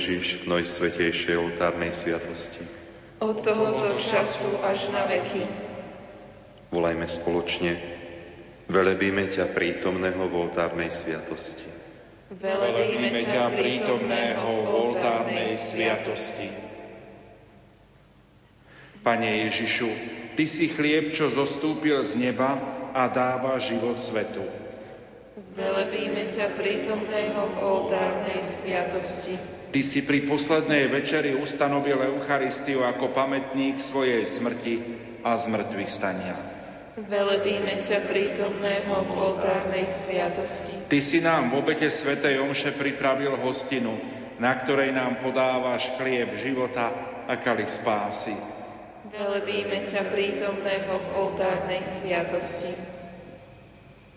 Ježiš v najsvetejšej oltárnej sviatosti. Od tohoto času až na veky. Volajme spoločne, velebíme ťa prítomného v oltárnej sviatosti. Velebíme ťa prítomného v oltárnej sviatosti. Pane Ježišu, Ty si chlieb, čo zostúpil z neba a dáva život svetu. Velebíme ťa prítomného v oltárnej sviatosti. Ty si pri poslednej večeri ustanovil Eucharistiu ako pamätník svojej smrti a zmrtvých stania. Velebíme ťa prítomného v oltárnej sviatosti. Ty si nám v obete Svetej Omše pripravil hostinu, na ktorej nám podávaš chlieb života a kalich spásy. Velebíme ťa prítomného v oltárnej sviatosti.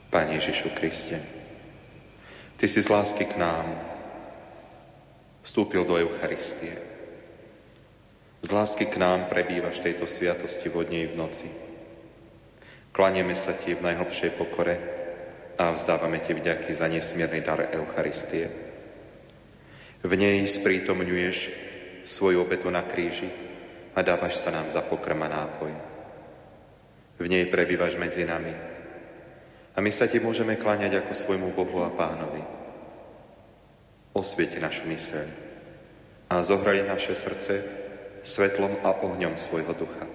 Pane Ježišu Kriste, Ty si z lásky k nám vstúpil do Eucharistie. Z lásky k nám prebývaš tejto sviatosti vodnej v noci. Klanieme sa Ti v najhlbšej pokore a vzdávame Ti vďaky za nesmierny dar Eucharistie. V nej sprítomňuješ svoju obetu na kríži a dávaš sa nám za pokrm nápoj. V nej prebývaš medzi nami, a my sa ti môžeme kláňať ako svojmu Bohu a Pánovi. Osvieti našu myseľ a zohrali naše srdce svetlom a ohňom svojho ducha.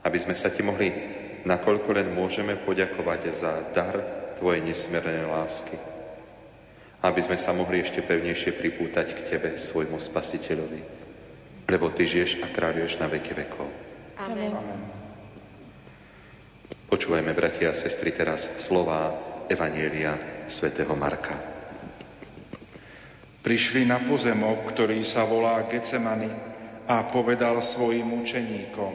Aby sme sa ti mohli, nakoľko len môžeme, poďakovať za dar tvojej nesmiernej lásky. Aby sme sa mohli ešte pevnejšie pripútať k tebe, svojmu spasiteľovi. Lebo ty žiješ a kráľuješ na veky vekov. Amen. Amen. Počúvajme, bratia a sestry, teraz slova Evanielia svätého Marka. Prišli na pozemok, ktorý sa volá Getsemani a povedal svojim učeníkom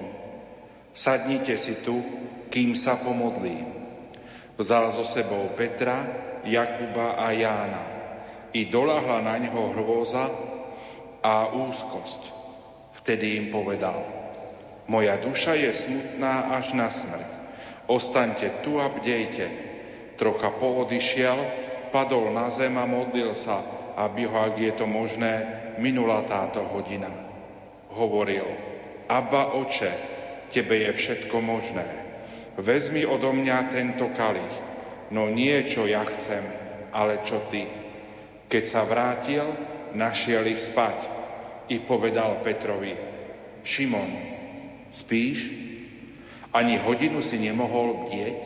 Sadnite si tu, kým sa pomodlím. Vzal so sebou Petra, Jakuba a Jána i dolahla na ňo hrôza a úzkosť. Vtedy im povedal Moja duša je smutná až na smrť Ostaňte tu a bdejte. Trocha poodišiel, padol na zem a modlil sa, aby ho, ak je to možné, minula táto hodina. Hovoril, Abba oče, tebe je všetko možné. Vezmi odo mňa tento kalich, no nie čo ja chcem, ale čo ty. Keď sa vrátil, našiel ich spať i povedal Petrovi, Šimon, spíš? Ani hodinu si nemohol bdieť?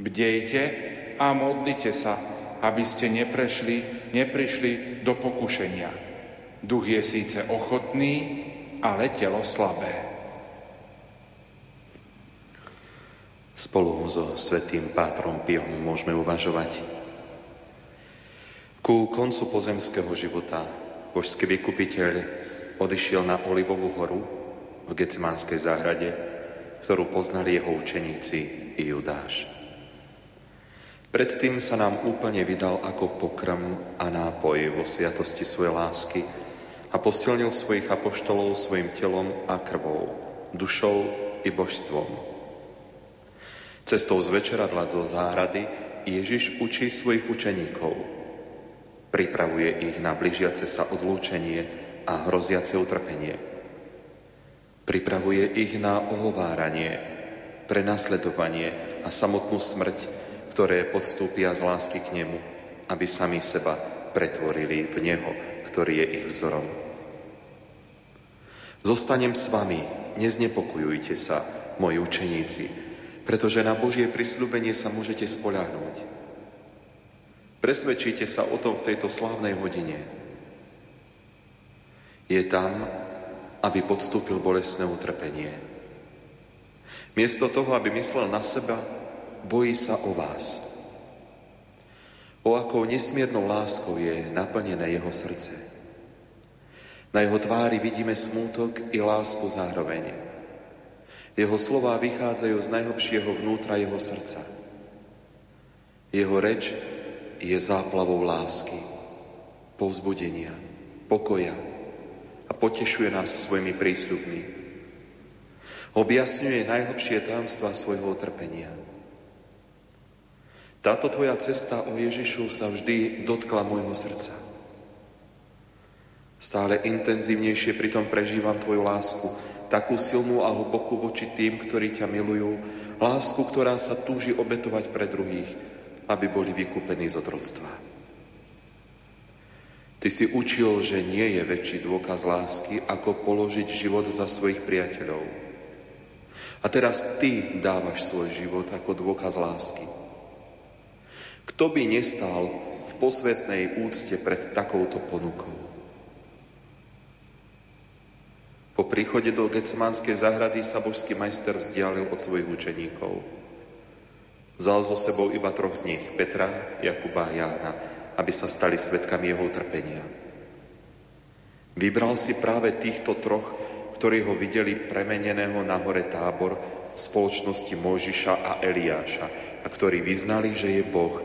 Bdejte a modlite sa, aby ste neprešli, neprišli do pokušenia. Duch je síce ochotný, ale telo slabé. Spolu so svetým Pátrom Piom môžeme uvažovať. Ku koncu pozemského života božský vykupiteľ odišiel na Olivovú horu v Getsemánskej záhrade ktorú poznali jeho učeníci i Judáš. Predtým sa nám úplne vydal ako pokrm a nápoj vo sviatosti svojej lásky a posilnil svojich apoštolov svojim telom a krvou, dušou i božstvom. Cestou z večeradla zo záhrady Ježiš učí svojich učeníkov. Pripravuje ich na blížiace sa odlúčenie a hroziace utrpenie – Pripravuje ich na ohováranie, prenasledovanie a samotnú smrť, ktoré podstúpia z lásky k nemu, aby sami seba pretvorili v Neho, ktorý je ich vzorom. Zostanem s vami, neznepokojujte sa, moji učeníci, pretože na Božie prisľúbenie sa môžete spoľahnúť. Presvedčite sa o tom v tejto slávnej hodine. Je tam, aby podstúpil bolestné utrpenie. Miesto toho, aby myslel na seba, bojí sa o vás. O akou nesmiernou láskou je naplnené jeho srdce. Na jeho tvári vidíme smútok i lásku zároveň. Jeho slová vychádzajú z najhlbšieho vnútra jeho srdca. Jeho reč je záplavou lásky, povzbudenia, pokoja, a potešuje nás svojimi prístupmi. Objasňuje najhlbšie tajomstvá svojho utrpenia. Táto tvoja cesta o Ježišu sa vždy dotkla môjho srdca. Stále intenzívnejšie pritom prežívam Tvoju lásku, takú silnú a hlbokú voči tým, ktorí ťa milujú, lásku, ktorá sa túži obetovať pre druhých, aby boli vykúpení z otroctva. Ty si učil, že nie je väčší dôkaz lásky, ako položiť život za svojich priateľov. A teraz ty dávaš svoj život ako dôkaz lásky. Kto by nestal v posvetnej úcte pred takouto ponukou? Po príchode do Getsemanskej záhrady sa božský majster vzdialil od svojich učeníkov. Vzal so sebou iba troch z nich, Petra, Jakuba a Jána, aby sa stali svetkami jeho utrpenia. Vybral si práve týchto troch, ktorí ho videli premeneného na hore tábor spoločnosti Mojžiša a Eliáša a ktorí vyznali, že je Boh,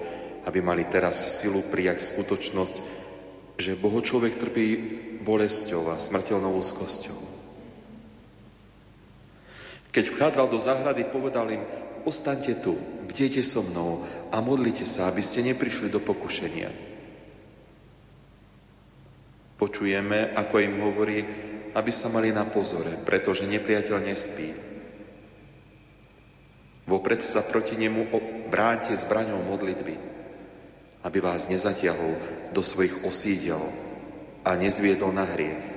aby mali teraz silu prijať skutočnosť, že Boho človek trpí bolesťou a smrteľnou úzkosťou. Keď vchádzal do záhrady, povedal im, ostaňte tu, bdejte so mnou a modlite sa, aby ste neprišli do pokušenia. Počujeme, ako im hovorí, aby sa mali na pozore, pretože nepriateľ nespí. Vopred sa proti nemu bráňte zbraňou modlitby, aby vás nezatiahol do svojich osídel a nezviedol na hriech.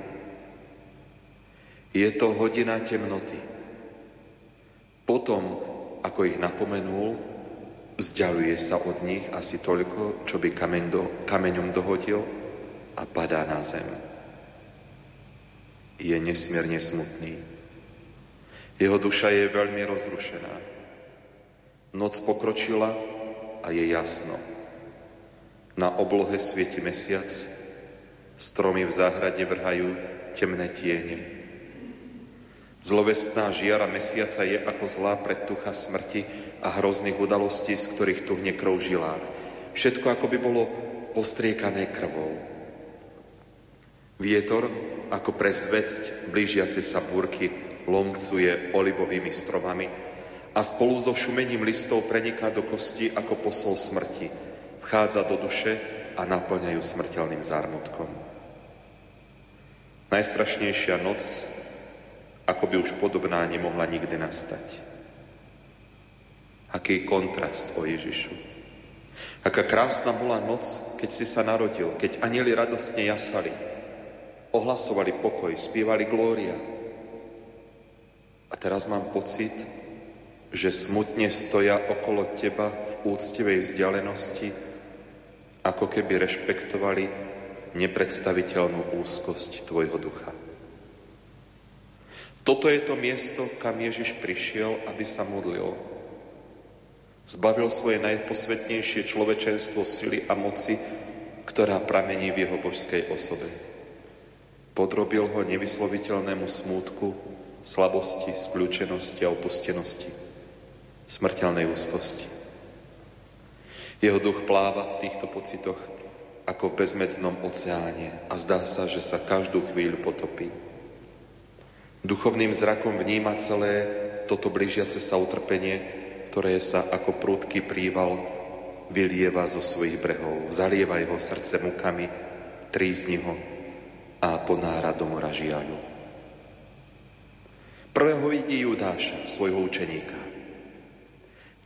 Je to hodina temnoty. Potom, ako ich napomenul, vzdialuje sa od nich asi toľko, čo by kameň do, kameňom dohodil a padá na zem. Je nesmierne smutný. Jeho duša je veľmi rozrušená. Noc pokročila a je jasno. Na oblohe svieti mesiac, stromy v záhrade vrhajú temné tiene. Zlovestná žiara mesiaca je ako zlá predtucha smrti a hrozných udalostí, z ktorých tuhne krv žilách. Všetko ako by bolo postriekané krvou. Vietor, ako pre zvecť blížiace sa búrky, lomcuje olivovými stromami a spolu so šumením listov preniká do kosti ako posol smrti. Vchádza do duše a naplňajú smrteľným zármutkom. Najstrašnejšia noc ako by už podobná nemohla nikdy nastať. Aký kontrast o Ježišu. Aká krásna bola noc, keď si sa narodil, keď anieli radostne jasali, ohlasovali pokoj, spievali glória. A teraz mám pocit, že smutne stoja okolo teba v úctivej vzdialenosti, ako keby rešpektovali nepredstaviteľnú úzkosť tvojho ducha. Toto je to miesto, kam Ježiš prišiel, aby sa modlil. Zbavil svoje najposvetnejšie človečenstvo sily a moci, ktorá pramení v jeho božskej osobe. Podrobil ho nevysloviteľnému smútku, slabosti, skľúčenosti a opustenosti, smrteľnej úzkosti. Jeho duch pláva v týchto pocitoch ako v bezmedznom oceáne a zdá sa, že sa každú chvíľu potopí. Duchovným zrakom vníma celé toto blížiace sa utrpenie, ktoré sa ako prúdky príval vylieva zo svojich brehov, zalieva jeho srdce mukami, trízni ho a ponára do mora žiaľu. Prvého vidí Judáša, svojho učeníka.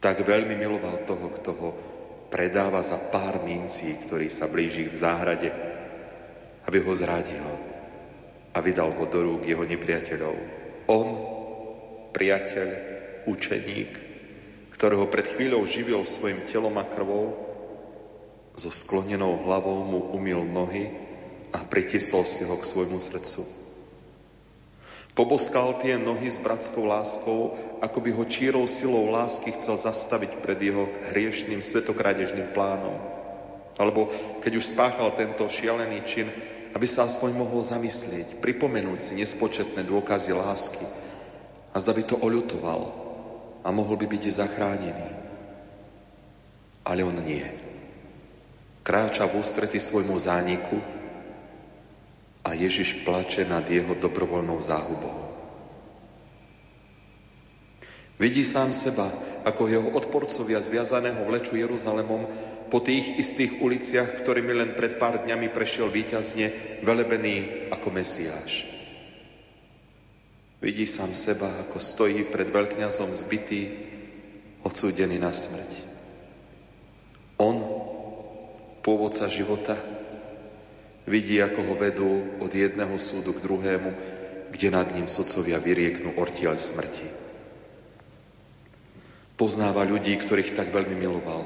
Tak veľmi miloval toho, kto ho predáva za pár mincí, ktorý sa blíži v záhrade, aby ho zradil a vydal ho do rúk jeho nepriateľov. On, priateľ, učeník, ktorého pred chvíľou živil svojim telom a krvou, so sklonenou hlavou mu umil nohy a pritisol si ho k svojmu srdcu. Poboskal tie nohy s bratskou láskou, ako by ho čírou silou lásky chcel zastaviť pred jeho hriešným svetokradežným plánom. Alebo keď už spáchal tento šialený čin, aby sa aspoň mohol zamyslieť, pripomenúť si nespočetné dôkazy lásky a zda by to oľutoval a mohol by byť zachránený. Ale on nie. Kráča v ústrety svojmu zániku a Ježiš plače nad jeho dobrovoľnou záhubou. Vidí sám seba, ako jeho odporcovia zviazaného vleču Jeruzalemom po tých istých uliciach, ktorými len pred pár dňami prešiel víťazne, velebený ako Mesiáš. Vidí sám seba, ako stojí pred veľkňazom zbytý, odsúdený na smrť. On, pôvodca života, vidí, ako ho vedú od jedného súdu k druhému, kde nad ním sudcovia vyrieknú ortiaľ smrti. Poznáva ľudí, ktorých tak veľmi miloval,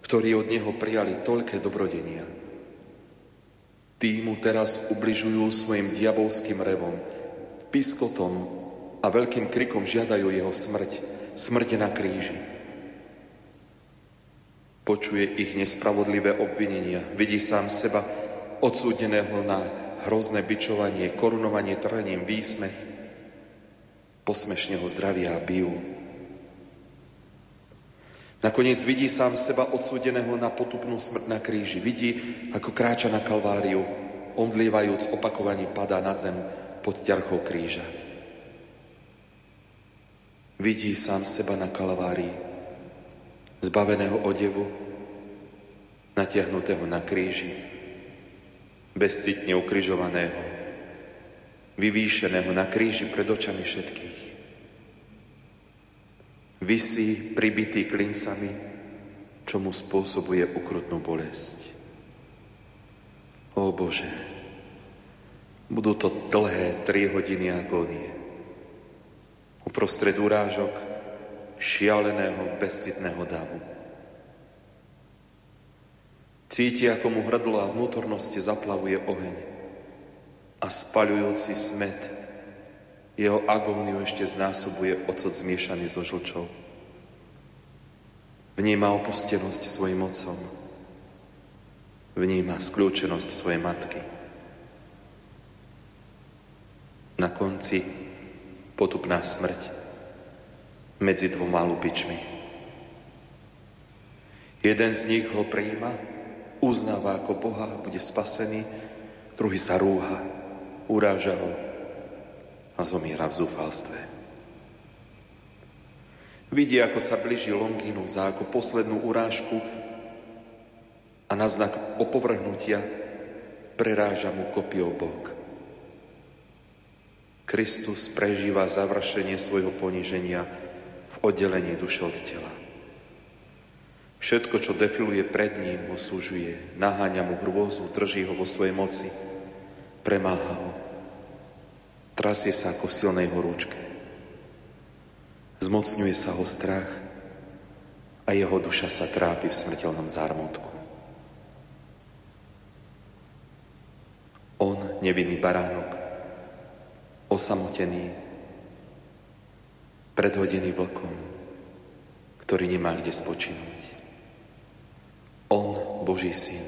ktorí od neho prijali toľké dobrodenia. Tí mu teraz ubližujú svojim diabolským revom, piskotom a veľkým krikom žiadajú jeho smrť, smrť na kríži. Počuje ich nespravodlivé obvinenia, vidí sám seba odsúdeného na hrozné bičovanie, korunovanie trním, výsmech, posmešne ho zdravia a bijú. Nakoniec vidí sám seba odsúdeného na potupnú smrť na kríži. Vidí, ako kráča na kalváriu, omdlievajúc opakovanie padá na zem pod ťarchou kríža. Vidí sám seba na kalvárii, zbaveného odevu, natiahnutého na kríži, bezcitne ukrižovaného, vyvýšeného na kríži pred očami všetkých vysí pribitý klincami, čo mu spôsobuje ukrutnú bolesť. O Bože, budú to dlhé tri hodiny agónie. Uprostred urážok šialeného, bezcitného davu. Cíti, ako mu hrdlo a vnútornosti zaplavuje oheň a spaľujúci smet jeho agóniu ešte znásobuje ocot zmiešaný so žlčou. Vníma opustenosť svojim otcom. Vníma skľúčenosť svojej matky. Na konci potupná smrť medzi dvoma lupičmi. Jeden z nich ho prijíma, uznáva ako Boha, bude spasený, druhý sa rúha, uráža ho, a zomiera v zúfalstve. Vidí, ako sa blíži za ako poslednú urážku a na znak opovrhnutia preráža mu kopiou bok. Kristus prežíva završenie svojho poníženia v oddelení duše od tela. Všetko, čo defiluje pred ním, ho súžuje, naháňa mu hrôzu, drží ho vo svojej moci, premáha ho Trasie sa ako v silnej horúčke. Zmocňuje sa ho strach a jeho duša sa trápi v smrteľnom zármutku. On, nevinný baránok, osamotený, predhodený vlkom, ktorý nemá kde spočinúť. On, Boží syn,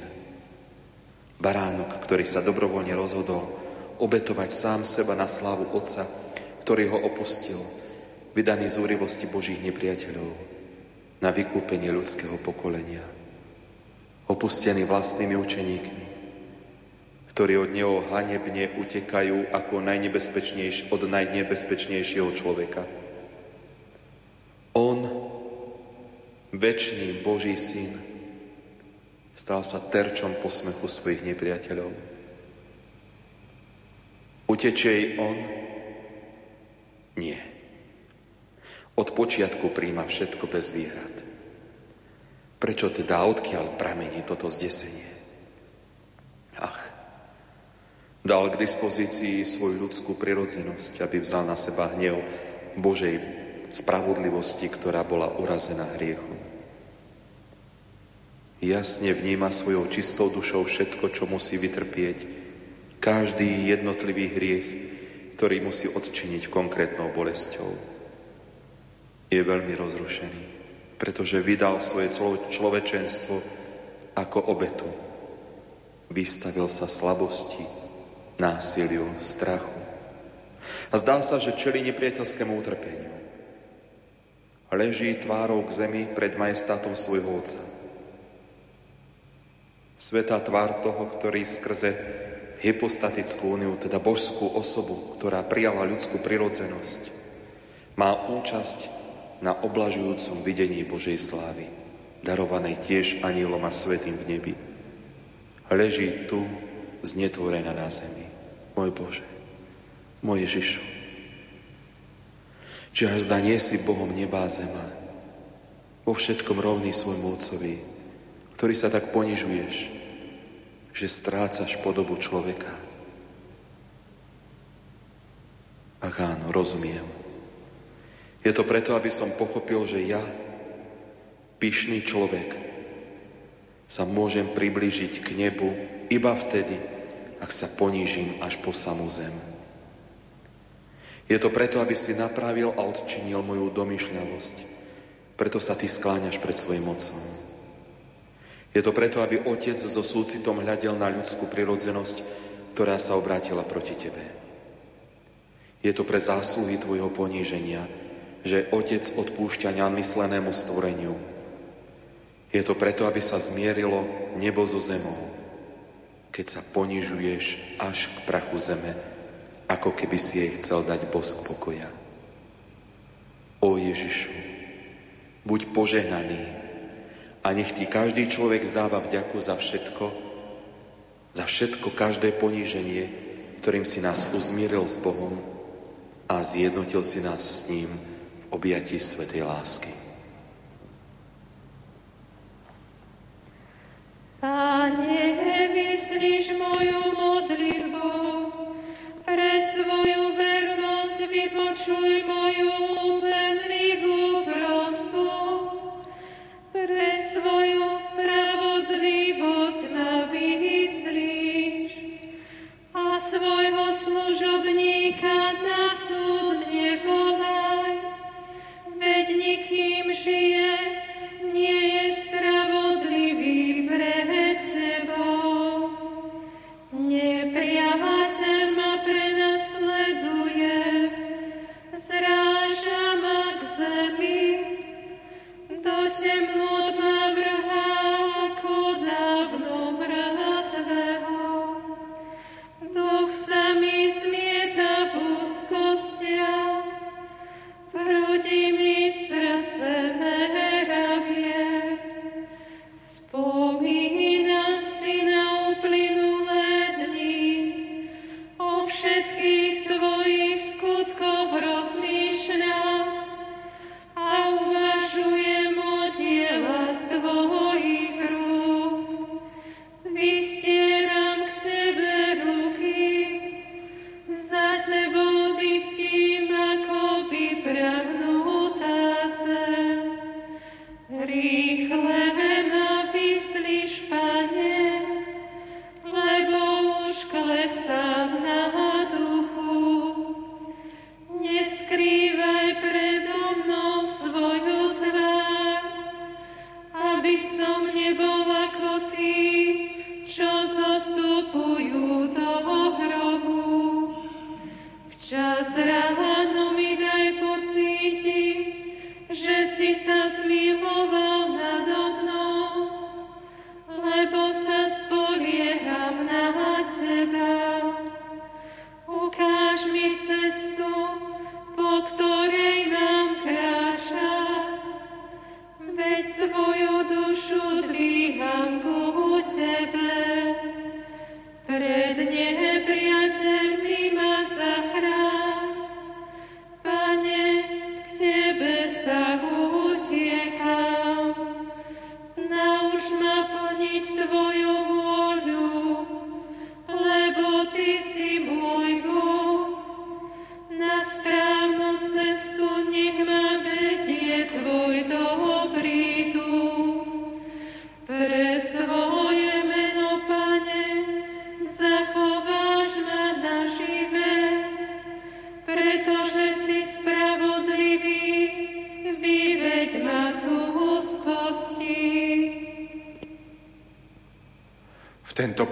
baránok, ktorý sa dobrovoľne rozhodol obetovať sám seba na slávu Otca, ktorý ho opustil, vydaný z úrivosti Božích nepriateľov, na vykúpenie ľudského pokolenia. Opustený vlastnými učeníkmi, ktorí od neho hanebne utekajú ako najnebezpečnejš, od najnebezpečnejšieho človeka. On, väčší Boží syn, stal sa terčom posmechu svojich nepriateľov. Utečie jej on? Nie. Od počiatku príjma všetko bez výhrad. Prečo teda odkiaľ pramení toto zdesenie? Ach, dal k dispozícii svoju ľudskú prirodzenosť, aby vzal na seba hnev Božej spravodlivosti, ktorá bola urazená hriechom. Jasne vníma svojou čistou dušou všetko, čo musí vytrpieť, každý jednotlivý hriech, ktorý musí odčiniť konkrétnou bolesťou. Je veľmi rozrušený, pretože vydal svoje človečenstvo ako obetu. Vystavil sa slabosti, násiliu, strachu. A zdá sa, že čeli nepriateľskému utrpeniu. Leží tvárou k zemi pred majestátom svojho otca. Svetá tvár toho, ktorý skrze hypostatickú úniu, teda božskú osobu, ktorá prijala ľudskú prirodzenosť, má účasť na oblažujúcom videní Božej slávy. darovanej tiež anielom a svetým v nebi, leží tu znetvorená na zemi. Môj Bože, môj Ježišu, či až zda nie si Bohom nebá zema, vo všetkom rovný svojmu Otcovi, ktorý sa tak ponižuješ, že strácaš podobu človeka. Ach áno, rozumiem. Je to preto, aby som pochopil, že ja, pyšný človek, sa môžem priblížiť k nebu iba vtedy, ak sa ponížim až po samú zem. Je to preto, aby si napravil a odčinil moju domyšľavosť. Preto sa ty skláňaš pred svojim otcom. Je to preto, aby otec so súcitom hľadel na ľudskú prirodzenosť, ktorá sa obrátila proti tebe. Je to pre zásluhy tvojho poníženia, že Otec odpúšťa nemyslenému stvoreniu. Je to preto, aby sa zmierilo nebo so zemou, keď sa ponižuješ až k prachu zeme, ako keby si jej chcel dať bosk pokoja. O Ježišu, buď požehnaný a nech ti každý človek zdáva vďaku za všetko, za všetko každé poníženie, ktorým si nás uzmíril s Bohom a zjednotil si nás s ním, objatí svetej lásky. Pane,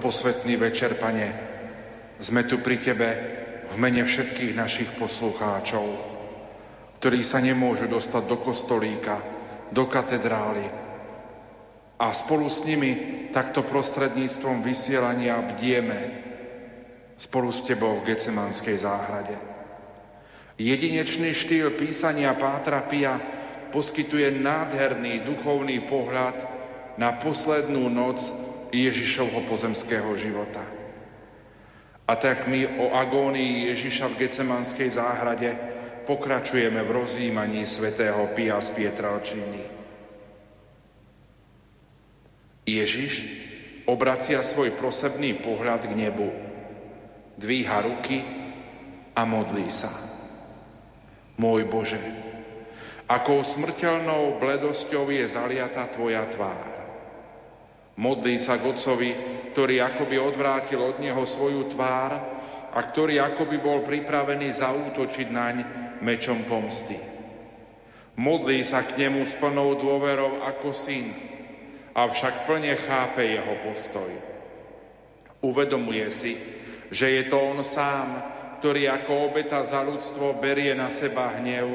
posvetný večer, Pane, sme tu pri Tebe v mene všetkých našich poslucháčov, ktorí sa nemôžu dostať do kostolíka, do katedrály. A spolu s nimi takto prostredníctvom vysielania bdieme spolu s Tebou v Gecemanskej záhrade. Jedinečný štýl písania Pátra Pia poskytuje nádherný duchovný pohľad na poslednú noc Ježišovho pozemského života. A tak my o agónii Ježiša v Gecemanskej záhrade pokračujeme v rozjímaní svätého Pia z Pietralčiny. Ježiš obracia svoj prosebný pohľad k nebu, dvíha ruky a modlí sa. Môj Bože, Akou smrteľnou bledosťou je zaliata tvoja tvár. Modlí sa k Otcovi, ktorý akoby odvrátil od neho svoju tvár a ktorý akoby bol pripravený zaútočiť naň mečom pomsty. Modlí sa k nemu s plnou dôverou ako syn, avšak plne chápe jeho postoj. Uvedomuje si, že je to on sám, ktorý ako obeta za ľudstvo berie na seba hnev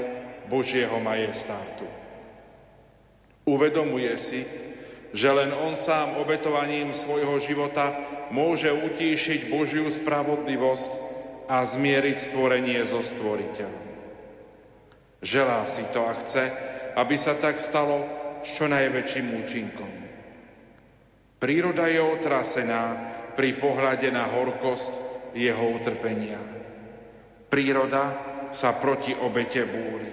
Božieho majestátu. Uvedomuje si, že len on sám obetovaním svojho života môže utíšiť Božiu spravodlivosť a zmieriť stvorenie so stvoriteľom. Želá si to a chce, aby sa tak stalo s čo najväčším účinkom. Príroda je otrasená pri pohľade na horkosť jeho utrpenia. Príroda sa proti obete búri.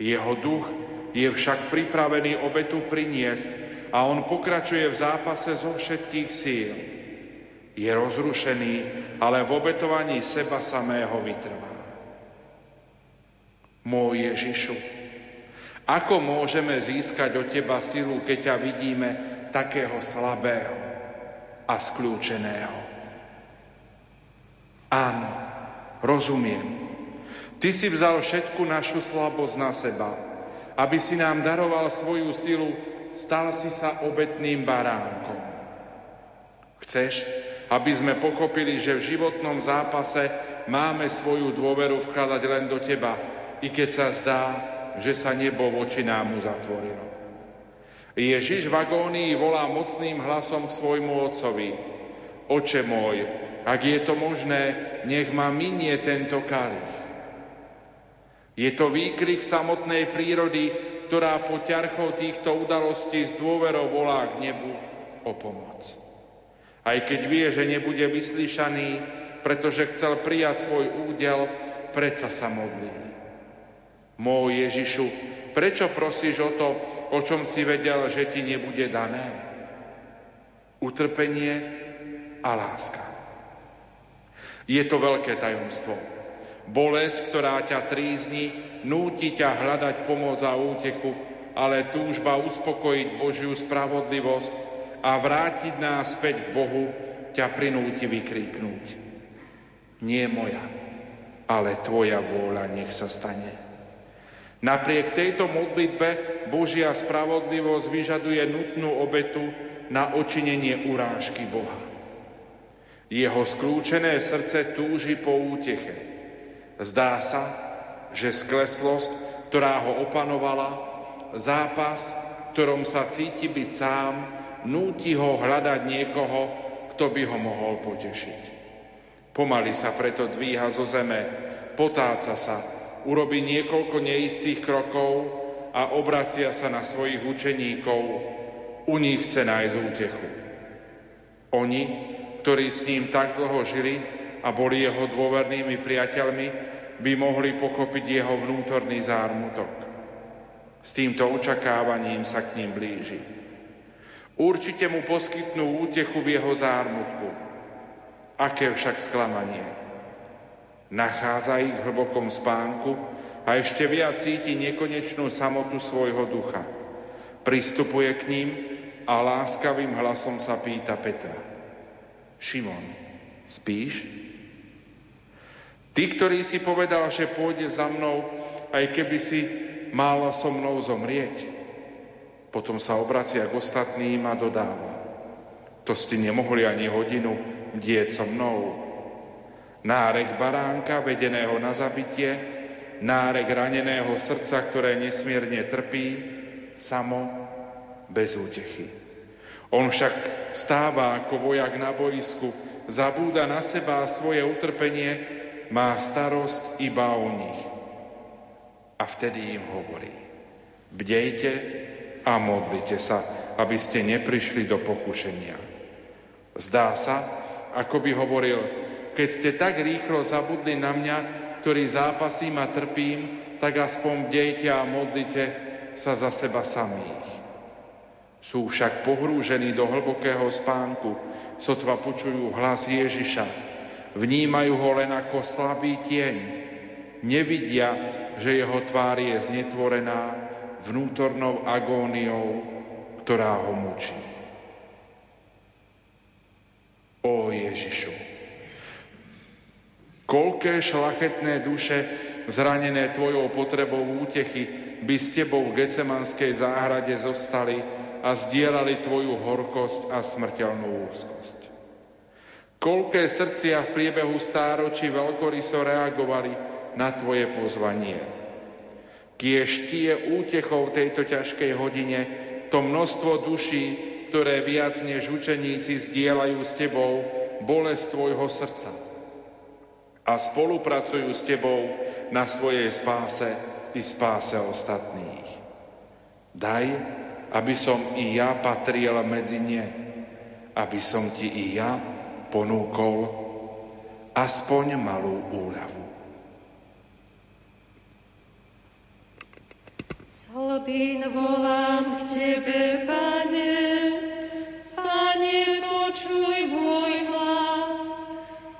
Jeho duch je však pripravený obetu priniesť a on pokračuje v zápase zo všetkých síl. Je rozrušený, ale v obetovaní seba samého vytrvá. Môj Ježišu, ako môžeme získať od Teba silu, keď ťa vidíme takého slabého a skľúčeného? Áno, rozumiem. Ty si vzal všetku našu slabosť na seba, aby si nám daroval svoju silu, stal si sa obetným baránkom. Chceš, aby sme pochopili, že v životnom zápase máme svoju dôveru vkladať len do Teba, i keď sa zdá, že sa nebo voči námu zatvorilo. Ježiš v agónii volá mocným hlasom k svojmu otcovi. Oče môj, ak je to možné, nech ma minie tento kalich. Je to výkrik samotnej prírody, ktorá po ťarchou týchto udalostí s dôverou volá k nebu o pomoc. Aj keď vie, že nebude vyslyšaný, pretože chcel prijať svoj údel, predsa sa modlí. Môj Ježišu, prečo prosíš o to, o čom si vedel, že ti nebude dané? Utrpenie a láska. Je to veľké tajomstvo. Bolesť, ktorá ťa trízni, núti ťa hľadať pomoc a útechu, ale túžba uspokojiť Božiu spravodlivosť a vrátiť nás späť k Bohu ťa prinúti vykríknúť. Nie moja, ale Tvoja vôľa nech sa stane. Napriek tejto modlitbe Božia spravodlivosť vyžaduje nutnú obetu na očinenie urážky Boha. Jeho skľúčené srdce túži po úteche. Zdá sa, že skleslosť, ktorá ho opanovala, zápas, ktorom sa cíti byť sám, núti ho hľadať niekoho, kto by ho mohol potešiť. Pomaly sa preto dvíha zo zeme, potáca sa, urobí niekoľko neistých krokov a obracia sa na svojich učeníkov. U nich chce nájsť útechu. Oni, ktorí s ním tak dlho žili a boli jeho dôvernými priateľmi, by mohli pochopiť jeho vnútorný zármutok. S týmto očakávaním sa k ním blíži. Určite mu poskytnú útechu v jeho zármutku. Aké však sklamanie. Nachádza ich v hlbokom spánku a ešte viac cíti nekonečnú samotu svojho ducha. Pristupuje k ním a láskavým hlasom sa pýta Petra. Šimon, spíš? Ty, ktorý si povedal, že pôjde za mnou, aj keby si mal so mnou zomrieť. Potom sa obracia k ostatným a dodáva. To ste nemohli ani hodinu dieť so mnou. Nárek baránka, vedeného na zabitie, nárek raneného srdca, ktoré nesmierne trpí, samo, bez útechy. On však stáva ako vojak na boisku, zabúda na seba a svoje utrpenie, má starosť iba o nich. A vtedy im hovorí, Bdejte a modlite sa, aby ste neprišli do pokušenia. Zdá sa, ako by hovoril, keď ste tak rýchlo zabudli na mňa, ktorý zápasím a trpím, tak aspoň bdejte a modlite sa za seba samých. Sú však pohrúžení do hlbokého spánku, sotva počujú hlas Ježiša, vnímajú ho len ako slabý tieň, nevidia, že jeho tvár je znetvorená vnútornou agóniou, ktorá ho mučí. O Ježišu, koľké šlachetné duše zranené tvojou potrebou útechy by s tebou v Gecemanskej záhrade zostali a zdieľali tvoju horkosť a smrteľnú úzkosť. Koľké srdcia v priebehu stáročí veľkoryso reagovali na tvoje pozvanie Kiež ti je útechou tejto ťažkej hodine to množstvo duší, ktoré viac než učeníci zdieľajú s tebou bolesť tvojho srdca a spolupracujú s tebou na svojej spáse i spáse ostatných. Daj, aby som i ja patril medzi ne, aby som ti i ja ponúkol aspoň malú úľavu. Hlbín volám k Tebe, Pane, Pane, počuj môj hlas,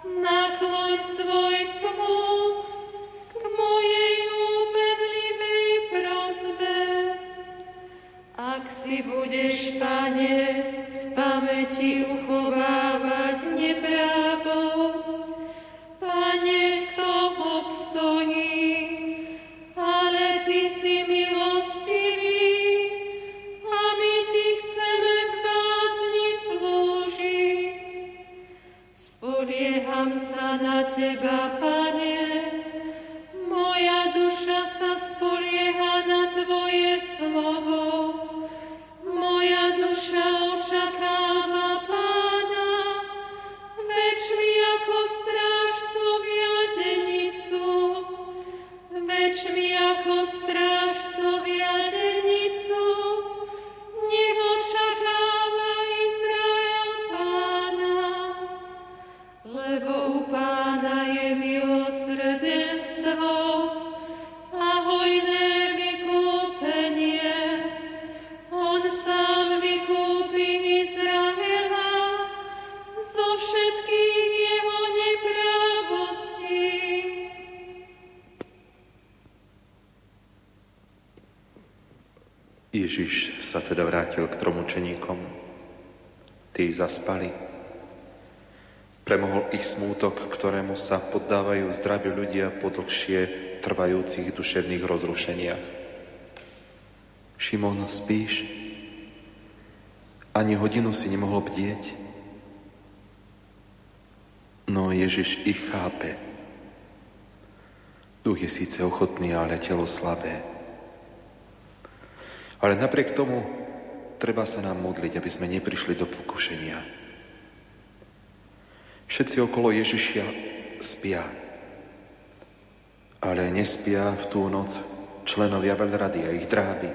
nakloň svoj sluch k mojej úpenlivej prozbe. Ak si budeš, Pane, v pamäti uchovávať Ježiš sa teda vrátil k tromučeníkom. Tí zaspali. Premohol ich smútok, ktorému sa poddávajú zdraví ľudia po dlhšie trvajúcich duševných rozrušeniach. Šimon, spíš? Ani hodinu si nemohol bdieť? No Ježiš ich chápe. Duch je síce ochotný, ale telo slabé. Ale napriek tomu treba sa nám modliť, aby sme neprišli do pokušenia. Všetci okolo Ježišia spia. Ale nespia v tú noc členovia veľrady a ich dráby.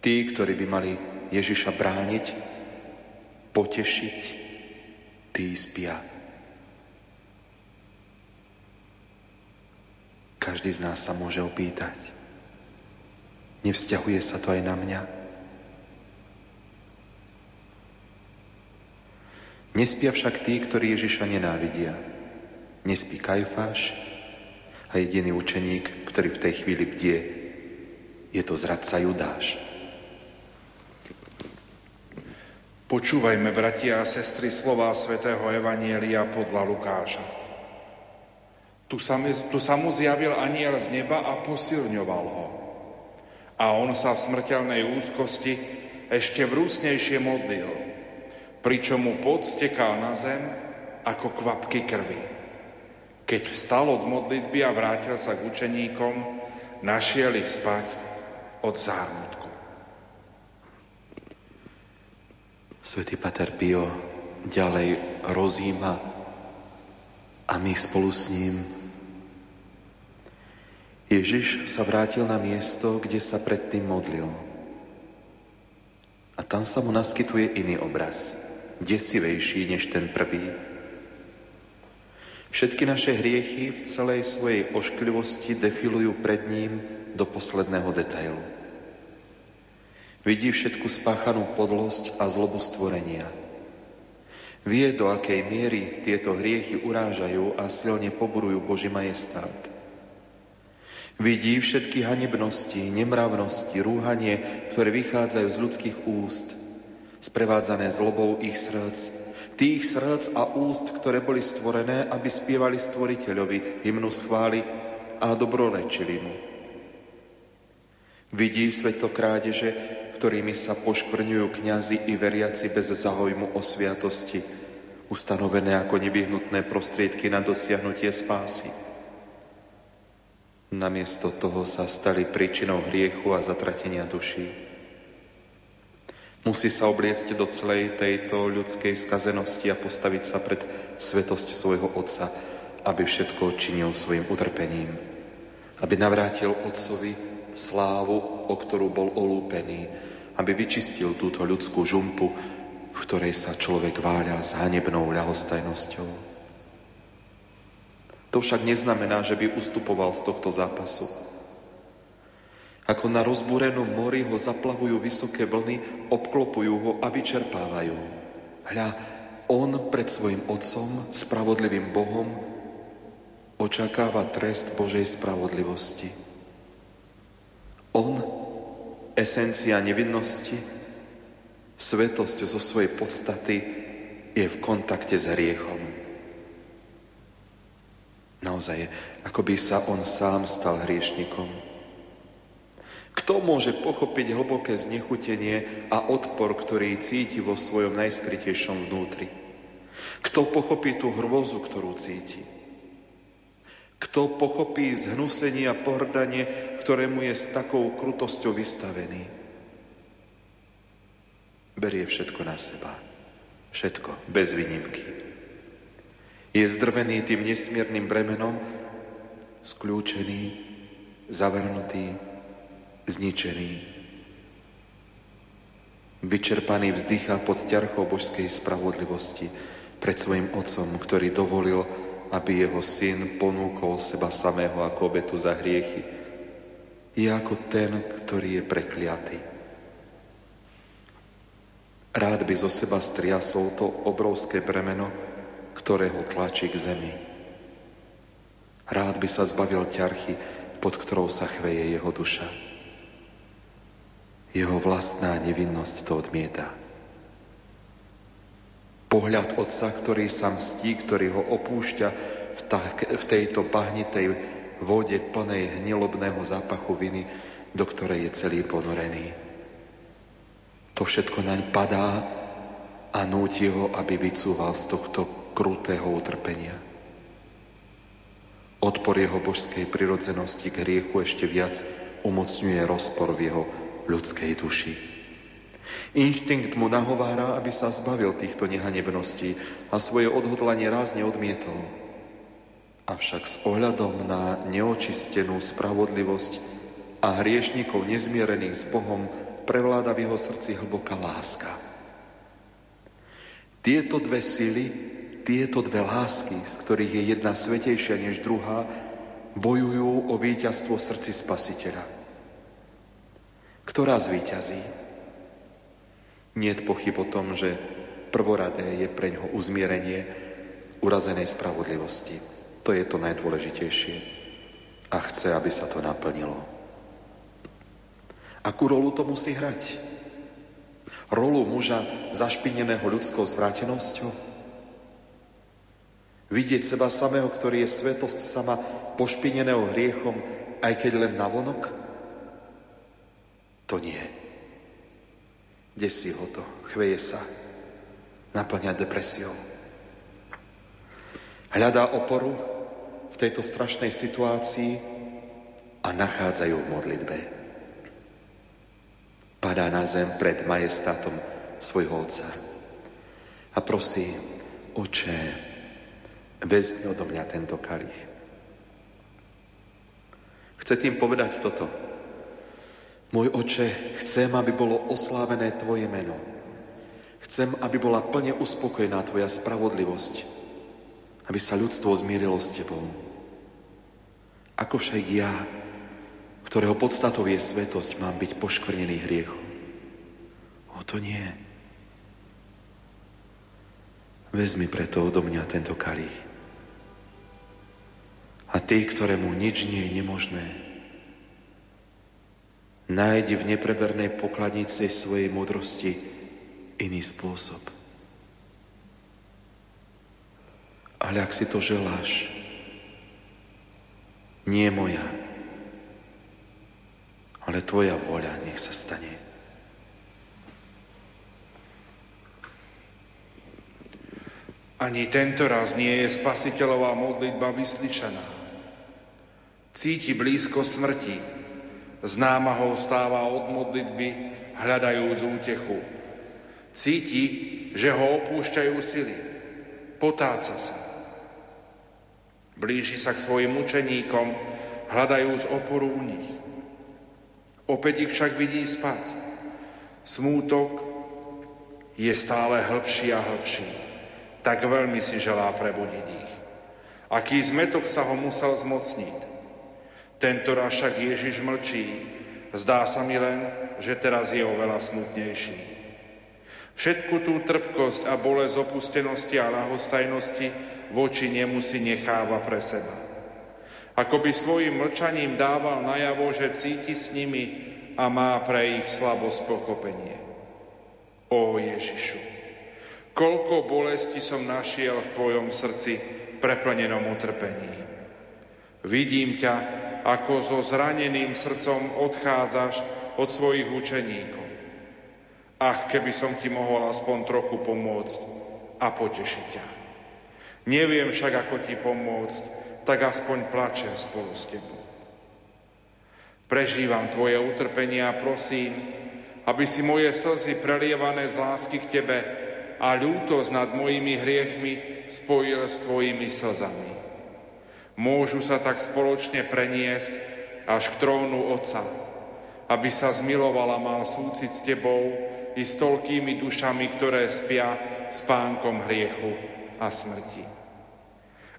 Tí, ktorí by mali Ježiša brániť, potešiť, tí spia. Každý z nás sa môže opýtať. Nevzťahuje sa to aj na mňa? Nespia však tí, ktorí Ježiša nenávidia. Nespí Kajfáš a jediný učeník, ktorý v tej chvíli bdie, je to zradca Judáš. Počúvajme, bratia a sestry, slová svätého Evanielia podľa Lukáša. Tu sa, tu sa mu zjavil aniel z neba a posilňoval ho. A on sa v smrteľnej úzkosti ešte vrúcnejšie modlil – pričom mu pot stekal na zem ako kvapky krvi. Keď vstal od modlitby a vrátil sa k učeníkom, našiel ich spať od zármutku. Svetý Pater Pio ďalej rozíma a my spolu s ním. Ježiš sa vrátil na miesto, kde sa predtým modlil. A tam sa mu naskytuje iný obraz, desivejší než ten prvý. Všetky naše hriechy v celej svojej ošklivosti defilujú pred ním do posledného detailu. Vidí všetku spáchanú podlosť a zlobu stvorenia. Vie, do akej miery tieto hriechy urážajú a silne poburujú Boží majestát. Vidí všetky hanebnosti, nemravnosti, rúhanie, ktoré vychádzajú z ľudských úst, sprevádzané zlobou ich srdc, tých srdc a úst, ktoré boli stvorené, aby spievali stvoriteľovi hymnu schvály a dobrorečili mu. Vidí svetokrádeže, ktorými sa poškvrňujú kňazi i veriaci bez záujmu o sviatosti, ustanovené ako nevyhnutné prostriedky na dosiahnutie spásy. Namiesto toho sa stali príčinou hriechu a zatratenia duší. Musí sa obliecť do celej tejto ľudskej skazenosti a postaviť sa pred svetosť svojho Otca, aby všetko činil svojim utrpením. Aby navrátil Otcovi slávu, o ktorú bol olúpený, aby vyčistil túto ľudskú žumpu, v ktorej sa človek váľa s hanebnou ľahostajnosťou. To však neznamená, že by ustupoval z tohto zápasu. Ako na rozbúrenom mori ho zaplavujú vysoké vlny, obklopujú ho a vyčerpávajú. Hľa, on pred svojim otcom, spravodlivým Bohom, očakáva trest Božej spravodlivosti. On, esencia nevinnosti, svetosť zo svojej podstaty, je v kontakte s hriechom. Naozaj, ako by sa on sám stal hriešnikom. Kto môže pochopiť hlboké znechutenie a odpor, ktorý cíti vo svojom najskrytejšom vnútri? Kto pochopí tú hrôzu, ktorú cíti? Kto pochopí zhnusenie a pohrdanie, ktorému je s takou krutosťou vystavený? Berie všetko na seba. Všetko, bez výnimky. Je zdrvený tým nesmiernym bremenom, skľúčený, zavrnutý, zničený. Vyčerpaný vzdychá pod ťarchou božskej spravodlivosti pred svojim otcom, ktorý dovolil, aby jeho syn ponúkol seba samého ako obetu za hriechy. Je ako ten, ktorý je prekliatý. Rád by zo seba striasol to obrovské bremeno, ktoré ho tlačí k zemi. Rád by sa zbavil ťarchy, pod ktorou sa chveje jeho duša. Jeho vlastná nevinnosť to odmieta. Pohľad otca, ktorý sa mstí, ktorý ho opúšťa v, tak, v tejto bahnitej vode plnej hnilobného zápachu viny, do ktorej je celý ponorený. To všetko naň padá a núti ho, aby vycúval z tohto krutého utrpenia. Odpor jeho božskej prirodzenosti k hriechu ešte viac umocňuje rozpor v jeho ľudskej duši. Inštinkt mu nahovára, aby sa zbavil týchto nehanebností a svoje odhodlanie rázne odmietol. Avšak s ohľadom na neočistenú spravodlivosť a hriešnikov nezmierených s Bohom prevláda v jeho srdci hlboká láska. Tieto dve sily tieto dve lásky, z ktorých je jedna svetejšia než druhá, bojujú o víťazstvo v srdci Spasiteľa. Ktorá zvíťazí? Nie je pochyb o tom, že prvoradé je pre ňoho uzmierenie urazenej spravodlivosti. To je to najdôležitejšie. A chce, aby sa to naplnilo. Akú rolu to musí hrať? Rolu muža zašpineného ľudskou zvrátenosťou? Vidieť seba samého, ktorý je svetosť sama pošpineného hriechom, aj keď len navonok? To nie. Desí ho to, chveje sa, naplňa depresiou. Hľadá oporu v tejto strašnej situácii a nachádzajú v modlitbe. Padá na zem pred majestátom svojho otca a prosí, oče, vezmi odo mňa tento kalich. Chce tým povedať toto. Môj oče, chcem, aby bolo oslávené Tvoje meno. Chcem, aby bola plne uspokojená Tvoja spravodlivosť. Aby sa ľudstvo zmierilo s Tebou. Ako však ja, ktorého podstatou je svetosť, mám byť poškvrnený hriechom? O to nie. Vezmi preto odo mňa tento kalich. A ty, ktorému nič nie je nemožné, nájdi v neprebernej pokladnici svojej múdrosti iný spôsob. Ale ak si to želáš, nie moja, ale tvoja voľa nech sa stane. Ani tento raz nie je spasiteľová modlitba vyslyšaná cíti blízko smrti, z námahou stáva od modlitby, hľadajúc útechu. Cíti, že ho opúšťajú sily, potáca sa. Blíži sa k svojim učeníkom, hľadajúc oporu u nich. Opäť ich však vidí spať. Smútok je stále hĺbší a hĺbší. Tak veľmi si želá prebudiť ich. Aký zmetok sa ho musel zmocniť. Tento raz však Ježiš mlčí. Zdá sa mi len, že teraz je oveľa smutnejší. Všetku tú trpkosť a bolesť opustenosti a lahostajnosti voči nemu si necháva pre seba. Ako by svojim mlčaním dával najavo, že cíti s nimi a má pre ich slabosť pochopenie. Ó Ježišu, koľko bolesti som našiel v tvojom srdci preplnenom utrpení. Vidím ťa, ako so zraneným srdcom odchádzaš od svojich učeníkov. Ach, keby som ti mohol aspoň trochu pomôcť a potešiť ťa. Neviem však, ako ti pomôcť, tak aspoň plačem spolu s tebou. Prežívam tvoje utrpenie a prosím, aby si moje slzy prelievané z lásky k tebe a ľútosť nad mojimi hriechmi spojil s tvojimi slzami. Môžu sa tak spoločne preniesť až k trónu Otca, aby sa zmilovala mal súcit s Tebou i s toľkými dušami, ktoré spia spánkom hriechu a smrti.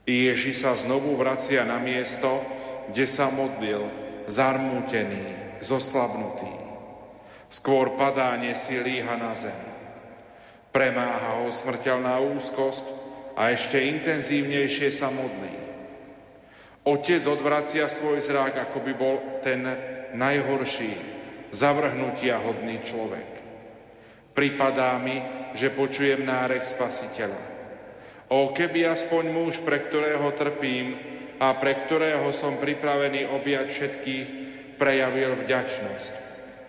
I Ježi sa znovu vracia na miesto, kde sa modlil, zarmútený, zoslabnutý. Skôr padá, nesí líha na zem. Premáha ho smrteľná úzkosť a ešte intenzívnejšie sa modlí. Otec odvracia svoj zrák, ako by bol ten najhorší, zavrhnutia hodný človek. Pripadá mi, že počujem nárek spasiteľa. O keby aspoň muž, pre ktorého trpím a pre ktorého som pripravený objať všetkých, prejavil vďačnosť.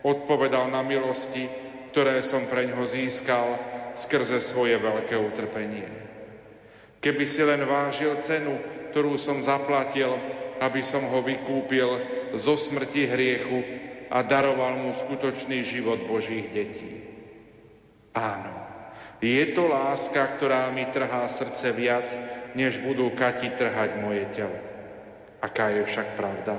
Odpovedal na milosti, ktoré som pre ňoho získal skrze svoje veľké utrpenie. Keby si len vážil cenu, ktorú som zaplatil, aby som ho vykúpil zo smrti hriechu a daroval mu skutočný život Božích detí. Áno, je to láska, ktorá mi trhá srdce viac, než budú kati trhať moje telo. Aká je však pravda?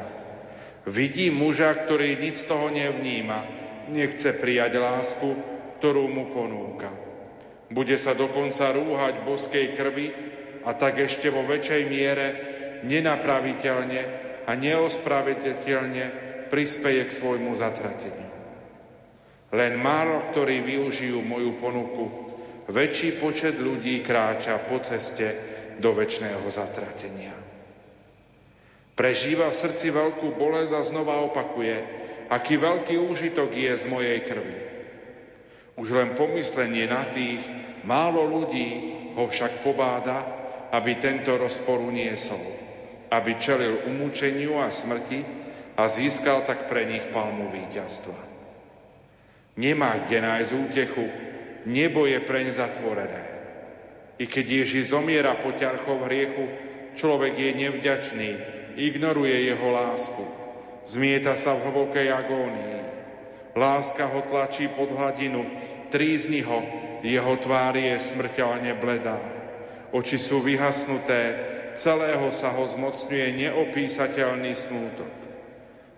Vidím muža, ktorý nic toho nevníma, nechce prijať lásku, ktorú mu ponúka. Bude sa dokonca rúhať boskej krvi, a tak ešte vo väčšej miere nenapraviteľne a neospravedliteľne prispeje k svojmu zatrateniu. Len málo, ktorí využijú moju ponuku, väčší počet ľudí kráča po ceste do väčšného zatratenia. Prežíva v srdci veľkú bolesť a znova opakuje, aký veľký úžitok je z mojej krvi. Už len pomyslenie na tých málo ľudí ho však pobáda, aby tento rozpor uniesol, aby čelil umúčeniu a smrti a získal tak pre nich palmu víťazstva. Nemá kde nájsť útechu, nebo je preň zatvorené. I keď Ježiš zomiera po ťarchov hriechu, človek je nevďačný, ignoruje jeho lásku, zmieta sa v hlbokej agónii. Láska ho tlačí pod hladinu, trízni ho, jeho tvár je smrteľne bledá. Oči sú vyhasnuté, celého sa ho zmocňuje neopísateľný smútok.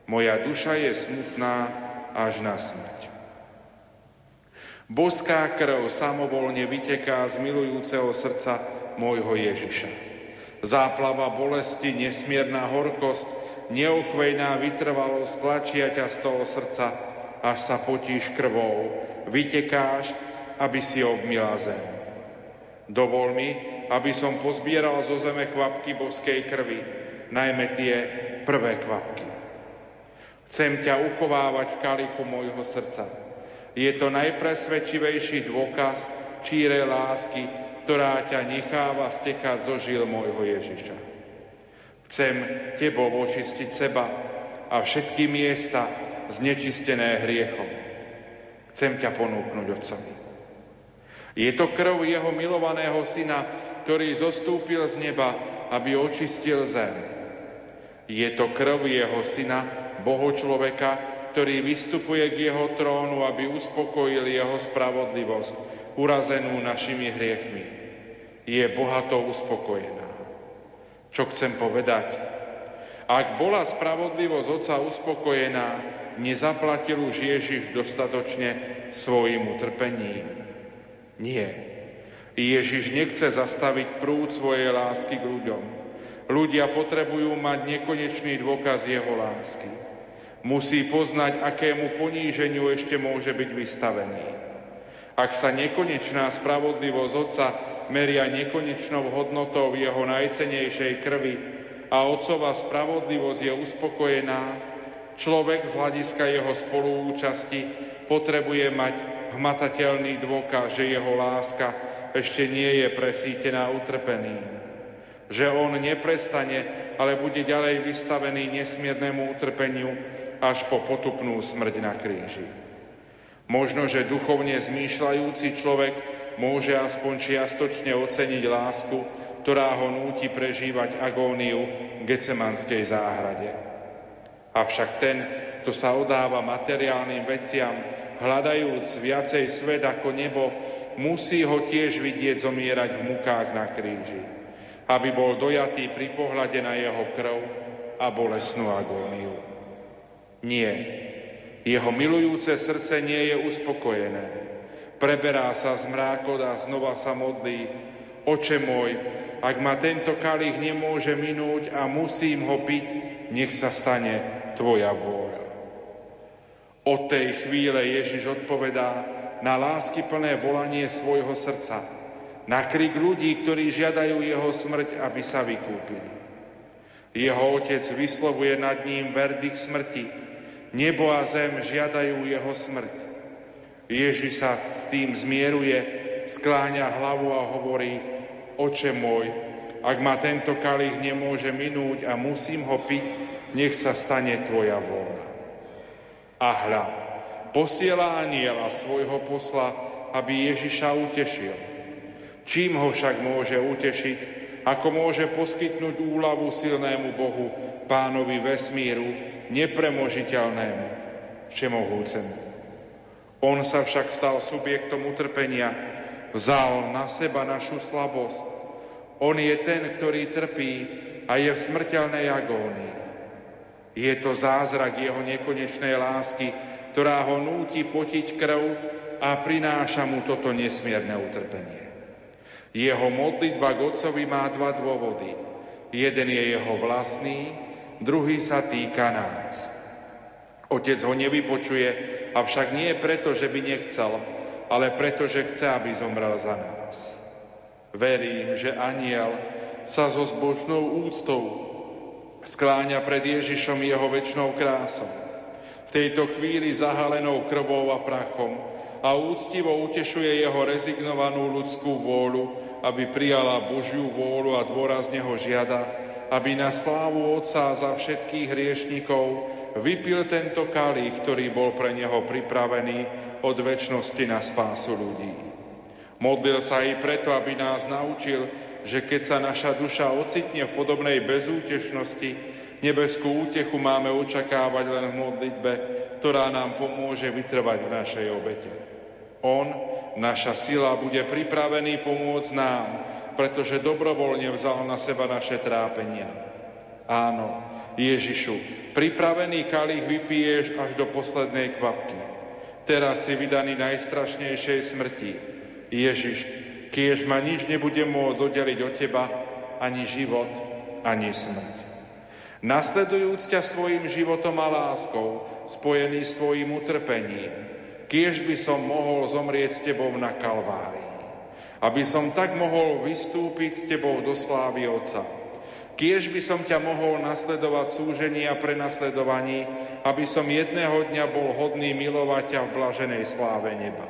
Moja duša je smutná až na smrť. Boská krv samovolne vyteká z milujúceho srdca môjho Ježiša. Záplava bolesti, nesmierna horkosť, neochvejná vytrvalosť tlačia ťa z toho srdca, až sa potíš krvou, vytekáš, aby si obmila zem. Dovol mi, aby som pozbieral zo zeme kvapky boskej krvi, najmä tie prvé kvapky. Chcem ťa uchovávať v kalichu môjho srdca. Je to najpresvedčivejší dôkaz čírej lásky, ktorá ťa necháva stekať zo žil môjho Ježiša. Chcem tebou očistiť seba a všetky miesta znečistené hriechom. Chcem ťa ponúknuť Otcovi. Je to krv jeho milovaného syna, ktorý zostúpil z neba, aby očistil zem. Je to krv jeho syna, Boho človeka, ktorý vystupuje k jeho trónu, aby uspokojil jeho spravodlivosť, urazenú našimi hriechmi. Je bohato uspokojená. Čo chcem povedať? Ak bola spravodlivosť Otca uspokojená, nezaplatil už Ježiš dostatočne svojim utrpením? Nie. Ježiš nechce zastaviť prúd svojej lásky k ľuďom. Ľudia potrebujú mať nekonečný dôkaz jeho lásky. Musí poznať, akému poníženiu ešte môže byť vystavený. Ak sa nekonečná spravodlivosť Otca meria nekonečnou hodnotou jeho najcenejšej krvi a Otcová spravodlivosť je uspokojená, človek z hľadiska jeho spoluúčasti potrebuje mať hmatateľný dôkaz, že jeho láska ešte nie je presítená utrpením. Že on neprestane, ale bude ďalej vystavený nesmiernemu utrpeniu, až po potupnú smrť na kríži. Možno, že duchovne zmýšľajúci človek môže aspoň čiastočne oceniť lásku, ktorá ho núti prežívať agóniu v Gecemanskej záhrade. Avšak ten, kto sa odáva materiálnym veciam, hľadajúc viacej svet ako nebo, musí ho tiež vidieť zomierať v mukách na kríži, aby bol dojatý pri pohľade na jeho krv a bolesnú agóniu. Nie. Jeho milujúce srdce nie je uspokojené. Preberá sa z mrákod a znova sa modlí. Oče môj, ak ma tento kalich nemôže minúť a musím ho piť, nech sa stane Tvoja vôľa. Od tej chvíle Ježiš odpovedá na lásky plné volanie svojho srdca, na krik ľudí, ktorí žiadajú jeho smrť, aby sa vykúpili. Jeho otec vyslovuje nad ním verdikt smrti, Nebo a zem žiadajú jeho smrť. Ježiš sa s tým zmieruje, skláňa hlavu a hovorí, oče môj, ak ma tento kalich nemôže minúť a musím ho piť, nech sa stane tvoja vôľa. A hľa, posiela aniela svojho posla, aby Ježiša utešil. Čím ho však môže utešiť, ako môže poskytnúť úľavu silnému Bohu, pánovi vesmíru, nepremožiteľnému, všemohúcemu. On sa však stal subjektom utrpenia, vzal na seba našu slabosť. On je ten, ktorý trpí a je v smrteľnej agónii. Je to zázrak jeho nekonečnej lásky, ktorá ho núti potiť krv a prináša mu toto nesmierne utrpenie. Jeho modlitba k Otcovi má dva dôvody. Jeden je jeho vlastný, druhý sa týka nás. Otec ho nevypočuje, avšak nie preto, že by nechcel, ale preto, že chce, aby zomrel za nás. Verím, že aniel sa so zbožnou úctou skláňa pred Ježišom jeho väčšnou krásou. Tejto chvíli zahalenou krvou a prachom a úctivo utešuje jeho rezignovanú ľudskú vôľu, aby prijala Božiu vôľu a dôrazne ho žiada, aby na slávu Otca za všetkých hriešnikov vypil tento kalich, ktorý bol pre neho pripravený od väčšnosti na spásu ľudí. Modlil sa i preto, aby nás naučil, že keď sa naša duša ocitne v podobnej bezútešnosti, nebeskú útechu máme očakávať len v modlitbe, ktorá nám pomôže vytrvať v našej obete. On, naša sila, bude pripravený pomôcť nám, pretože dobrovoľne vzal na seba naše trápenia. Áno, Ježišu, pripravený kalich vypiješ až do poslednej kvapky. Teraz si vydaný najstrašnejšej smrti. Ježiš, kiež ma nič nebude môcť oddeliť od Teba, ani život, ani smrť. Nasledujúc ťa svojim životom a láskou, spojený s Tvojim utrpením, kiež by som mohol zomrieť s Tebou na Kalvárii. Aby som tak mohol vystúpiť s Tebou do slávy Otca. Kiež by som ťa mohol nasledovať súžení a prenasledovaní, aby som jedného dňa bol hodný milovať ťa v blaženej sláve neba.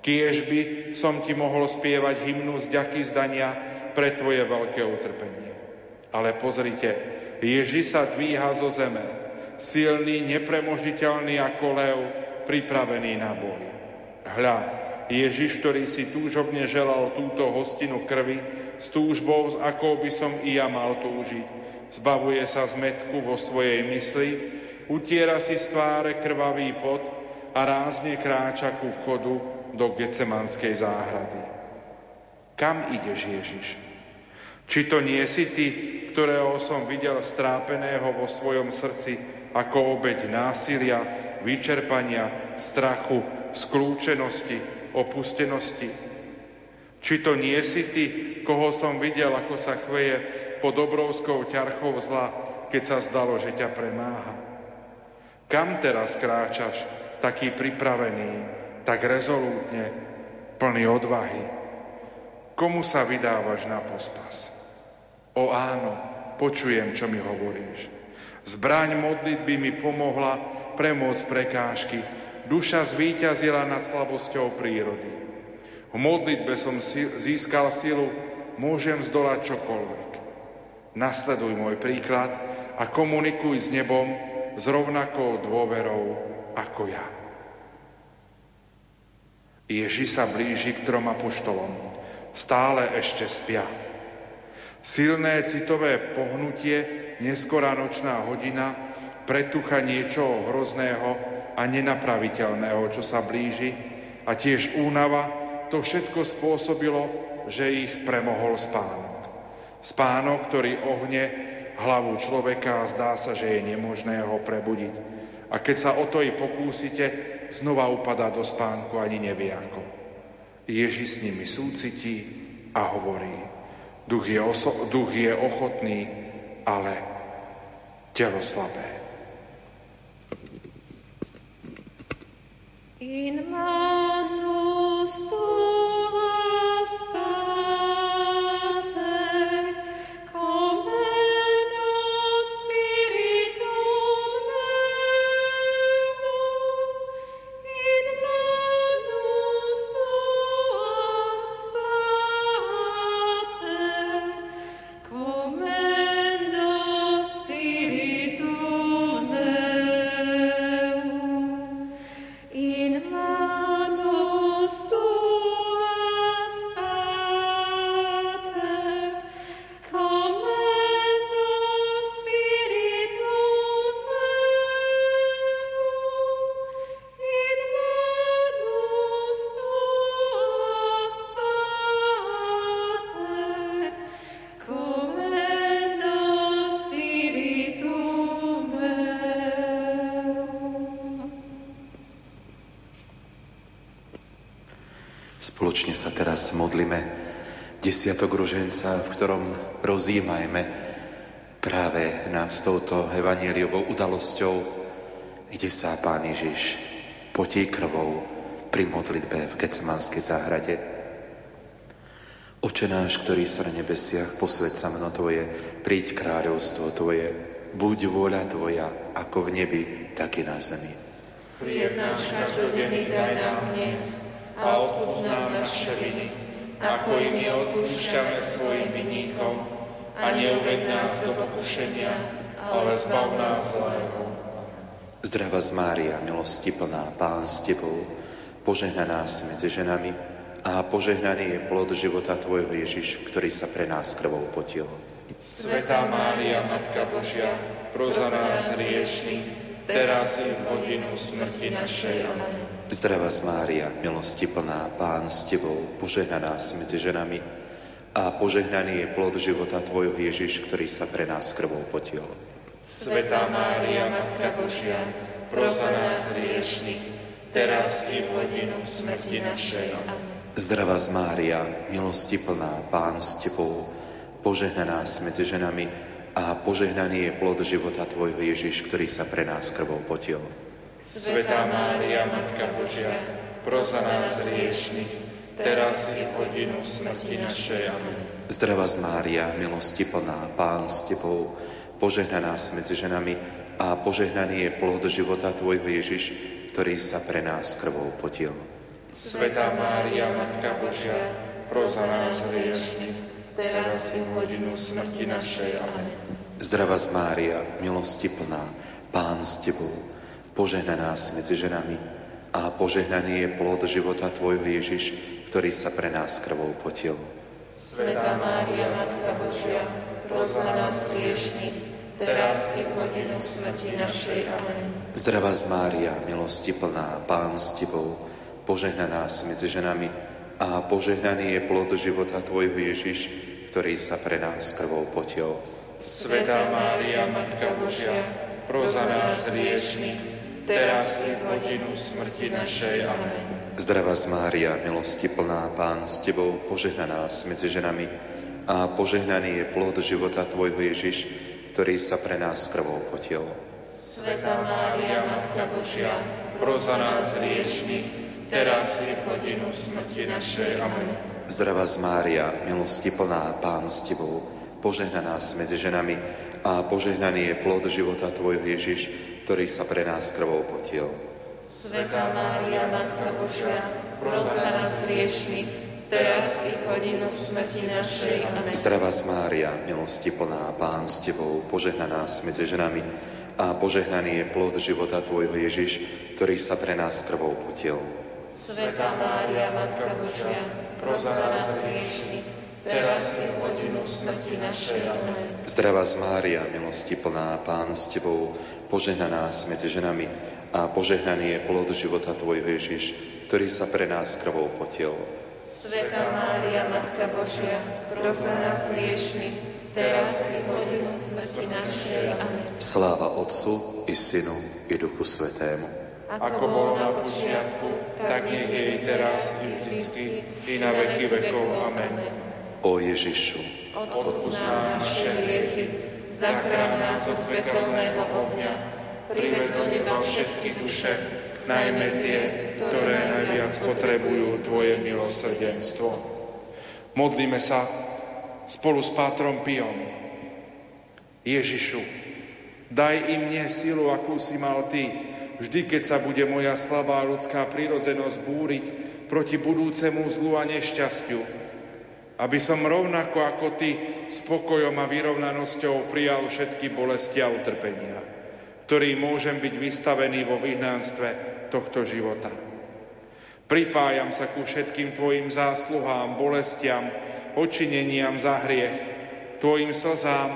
Kiež by som ti mohol spievať hymnu z ďaky zdania pre tvoje veľké utrpenie. Ale pozrite, Ježi sa dvíha zo zeme, silný, nepremožiteľný ako lev, pripravený na boj. Hľa, Ježiš, ktorý si túžobne želal túto hostinu krvi, s túžbou, s akou by som i ja mal túžiť, zbavuje sa zmetku vo svojej mysli, utiera si z tváre krvavý pot a rázne kráča ku vchodu do Gecemanskej záhrady. Kam ideš, Ježiš? Či to nie si ty, ktorého som videl strápeného vo svojom srdci ako obeď násilia, vyčerpania, strachu, skľúčenosti, opustenosti? Či to nie si ty, koho som videl, ako sa chveje pod obrovskou ťarchou zla, keď sa zdalo, že ťa premáha? Kam teraz kráčaš, taký pripravený, tak rezolútne, plný odvahy? Komu sa vydávaš na pospas? O áno, počujem, čo mi hovoríš. Zbraň modlitby mi pomohla premôcť prekážky. Duša zvíťazila nad slabosťou prírody. V modlitbe som získal silu, môžem zdolať čokoľvek. Nasleduj môj príklad a komunikuj s nebom s rovnakou dôverou ako ja. Ježi sa blíži k trom apoštolom. Stále ešte spia. Silné citové pohnutie, neskorá nočná hodina, pretucha niečoho hrozného a nenapraviteľného, čo sa blíži, a tiež únava, to všetko spôsobilo, že ich premohol spánok. Spánok, ktorý ohne hlavu človeka a zdá sa, že je nemožné ho prebudiť. A keď sa o to i pokúsite, znova upadá do spánku, ani nevie ako. Ježi s nimi súcití a hovorí, Duch je, oso- duch je ochotný, ale telo slabé. In manus teraz modlíme desiatok ruženca, v ktorom rozímajme práve nad touto evaníliovou udalosťou, kde sa Pán Ježiš potí krvou pri modlitbe v Gecemanskej záhrade. Oče náš, ktorý sa na nebesiach, posved sa mno Tvoje, príď kráľovstvo Tvoje, buď vôľa Tvoja, ako v nebi, tak i na zemi. Chlieb náš každodenný daj nám dnes a odpúsť nám naše viny, ako i my odpúšťame svojim vinníkom. A neuved nás do pokušenia, ale zbav nás zlého. Zdrava z Mária, milosti plná, Pán s Tebou, požehnaná si medzi ženami a požehnaný je plod života Tvojho Ježiš, ktorý sa pre nás krvou potil. Svetá Mária, Matka Božia, pros za nás hriešných, teraz i v hodinu smrti našej. Amen. Zdravá Mária, milosti plná, Pán s Tebou, požehnaná si medzi ženami a požehnaný je plod života Tvojho Ježiš, ktorý sa pre nás krvou potil. Svetá Mária, Matka Božia, pros za nás hriešných, teraz i v hodinu smrti našej. Amen. Zdravá Mária, milosti plná, Pán s Tebou, požehnaná si medzi ženami a požehnaný je plod života Tvojho Ježiš, ktorý sa pre nás krvou potil. Svetá Mária, Matka Božia, pros za nás hriešných, teraz i hodinu smrti našej. Amen. Zdravá z Mária, milosti plná, Pán s Tebou, požehnaná si medzi ženami a požehnaný je plod života Tvojho Ježiš, ktorý sa pre nás krvou potil. Svetá Mária, Matka Božia, pros za nás hriešných, teraz i hodinu smrti našej. Amen. Zdravá z Mária, milosti plná, Pán s Tebou, požehnaná si medzi ženami a požehnaný je plod života Tvojho Ježiš, ktorý sa pre nás krvou potil. Svetá Mária, Matka Božia, pros za nás hriešných, teraz i v hodinu smrti našej. Amen. Zdravá z Mária, milosti plná, Pán s Tebou, požehnaná si medzi ženami a požehnaný je plod života Tvojho Ježiš, ktorý sa pre nás krvou potil. Svetá Mária, Matka Božia, pros za nás hriešných, teraz i v hodinu smrti našej. Amen. Zdravá z Mária, milosti plná, Pán s Tebou, požehnaná si medzi ženami a požehnaný je plod života Tvojho Ježiš, ktorý sa pre nás krvou potil. Svetá Mária, Matka Božia, pros za nás hriešných, teraz i v hodinu smrti našej. Amen. Zdravá z Mária, milosti plná, Pán s Tebou, požehnaná medzi ženami a požehnaný je plod života Tvojho Ježiš, ktorý sa pre nás krvou potil. Svetá Mária, Matka Božia, pros za nás hriešných, teraz i hodinu smrti našej. Amen. Zdravá Mária, milosti plná, Pán s Tebou, požehnaná si medzi ženami a požehnaný je plod života Tvojho Ježiš, ktorý sa pre nás krvou potil. Svetá Mária, Matka Božia, pros za nás hriešných, teraz i v hodinu smrti našej. Amen. Zdravá z Mária, milosti plná, Pán s Tebou, požehnaná si medzi ženami a požehnaný je plod života Tvojho Ježiš, ktorý sa pre nás krvou potil. Svetá Mária, Matka Božia, pros za nás hriešných, teraz i v hodinu smrti našej. Amen. Sláva Otcu i Synu i Duchu Svetému. Ako bolo na počiatku, tak nech je i teraz, i vždycky, i na veky vekov. Amen. O Ježišu, Odpust nám naše hriechy, zachráň nás od pekelného ohňa, priveď do neba všetky duše, najmä tie, ktoré najviac potrebujú Tvoje milosrdenstvo. Modlíme sa spolu s Pátrom Piom. Ježišu, daj i mne silu, akú si mal Ty, vždy, keď sa bude moja slabá ľudská prírodzenosť búriť proti budúcemu zlu a nešťastiu, aby som rovnako ako Ty spokojom a vyrovnanosťou prijal všetky bolesti a utrpenia, ktorý môžem byť vystavený vo vyhnánstve tohto života. Pripájam sa ku všetkým Tvojim zásluhám, bolestiam, očineniam za hriech, Tvojim slzám,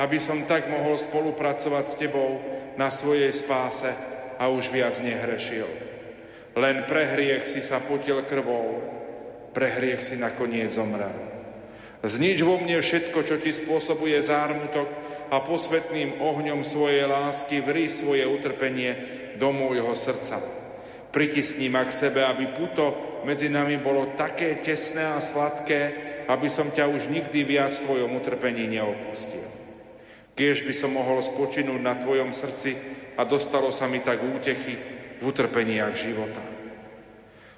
aby som tak mohol spolupracovať s Tebou na svojej spáse a už viac nehrešil. Len pre hriech si sa potil krvou, pre hriech si nakoniec zomrel. Znič vo mne všetko, čo ti spôsobuje zármutok a posvetným ohňom svojej lásky vry svoje utrpenie do môjho srdca. Pritisni ma k sebe, aby puto medzi nami bolo také tesné a sladké, aby som ťa už nikdy viac v tvojom utrpení neopustil. Kiež by som mohol spočinúť na tvojom srdci a dostalo sa mi tak útechy v utrpeniach života.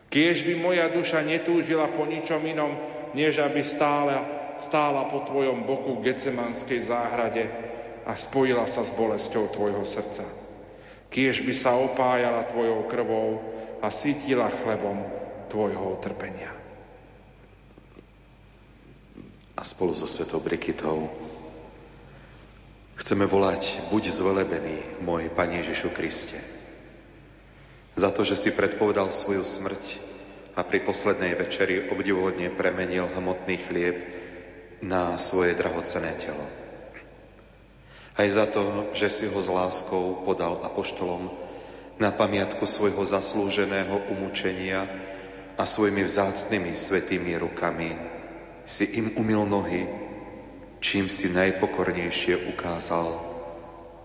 Kiež by moja duša netúžila po ničom inom, než aby stála, stála po tvojom boku v Gecemanskej záhrade a spojila sa s bolesťou tvojho srdca. Kiež by sa opájala tvojou krvou a sítila chlebom tvojho utrpenia. A spolu so Svetou Brikitou Chceme volať, buď zvelebený, môj Pane Ježišu Kriste, za to, že si predpovedal svoju smrť a pri poslednej večeri obdivuhodne premenil hmotný chlieb na svoje drahocené telo. Aj za to, že si ho s láskou podal apoštolom na pamiatku svojho zaslúženého umúčenia a svojimi vzácnými svetými rukami si im umil nohy čím si najpokornejšie ukázal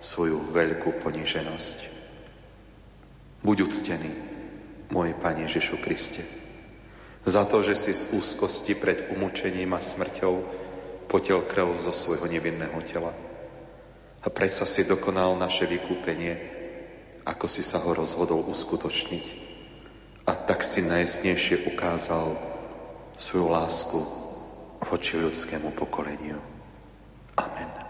svoju veľkú poníženosť. Buď uctený, môj Pane Ježišu Kriste, za to, že si z úzkosti pred umúčením a smrťou potel krv zo svojho nevinného tela. A predsa si dokonal naše vykúpenie, ako si sa ho rozhodol uskutočniť. A tak si najsnejšie ukázal svoju lásku voči ľudskému pokoleniu. Amen.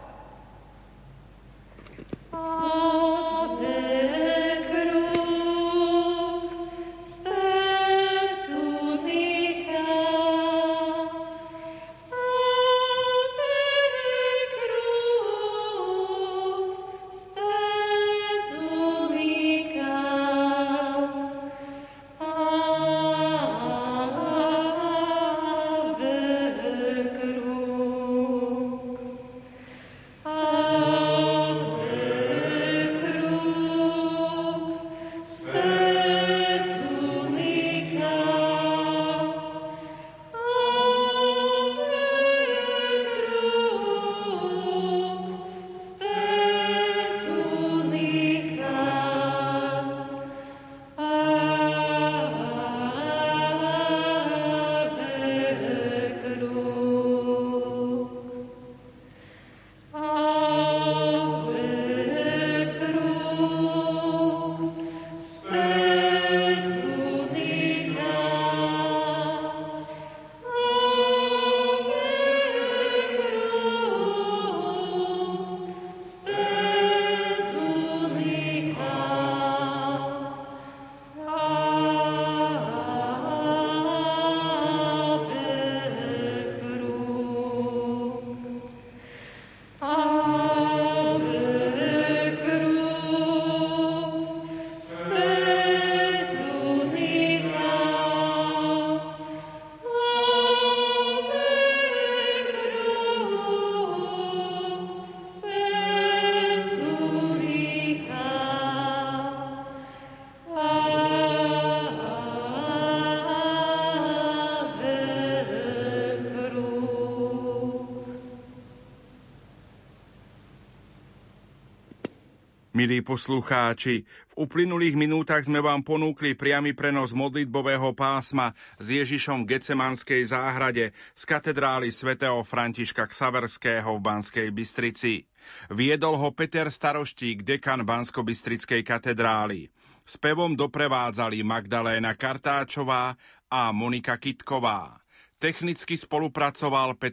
Milí poslucháči, v uplynulých minútach sme vám ponúkli priamy prenos modlitbového pásma s Ježišom v Gecemanskej záhrade z katedrály svätého Františka Ksaverského v Banskej Bystrici. Viedol ho Peter Staroštík, dekan Bansko-Bystrickej katedrály. S pevom doprevádzali Magdaléna Kartáčová a Monika Kitková. Technicky spolupracoval Petr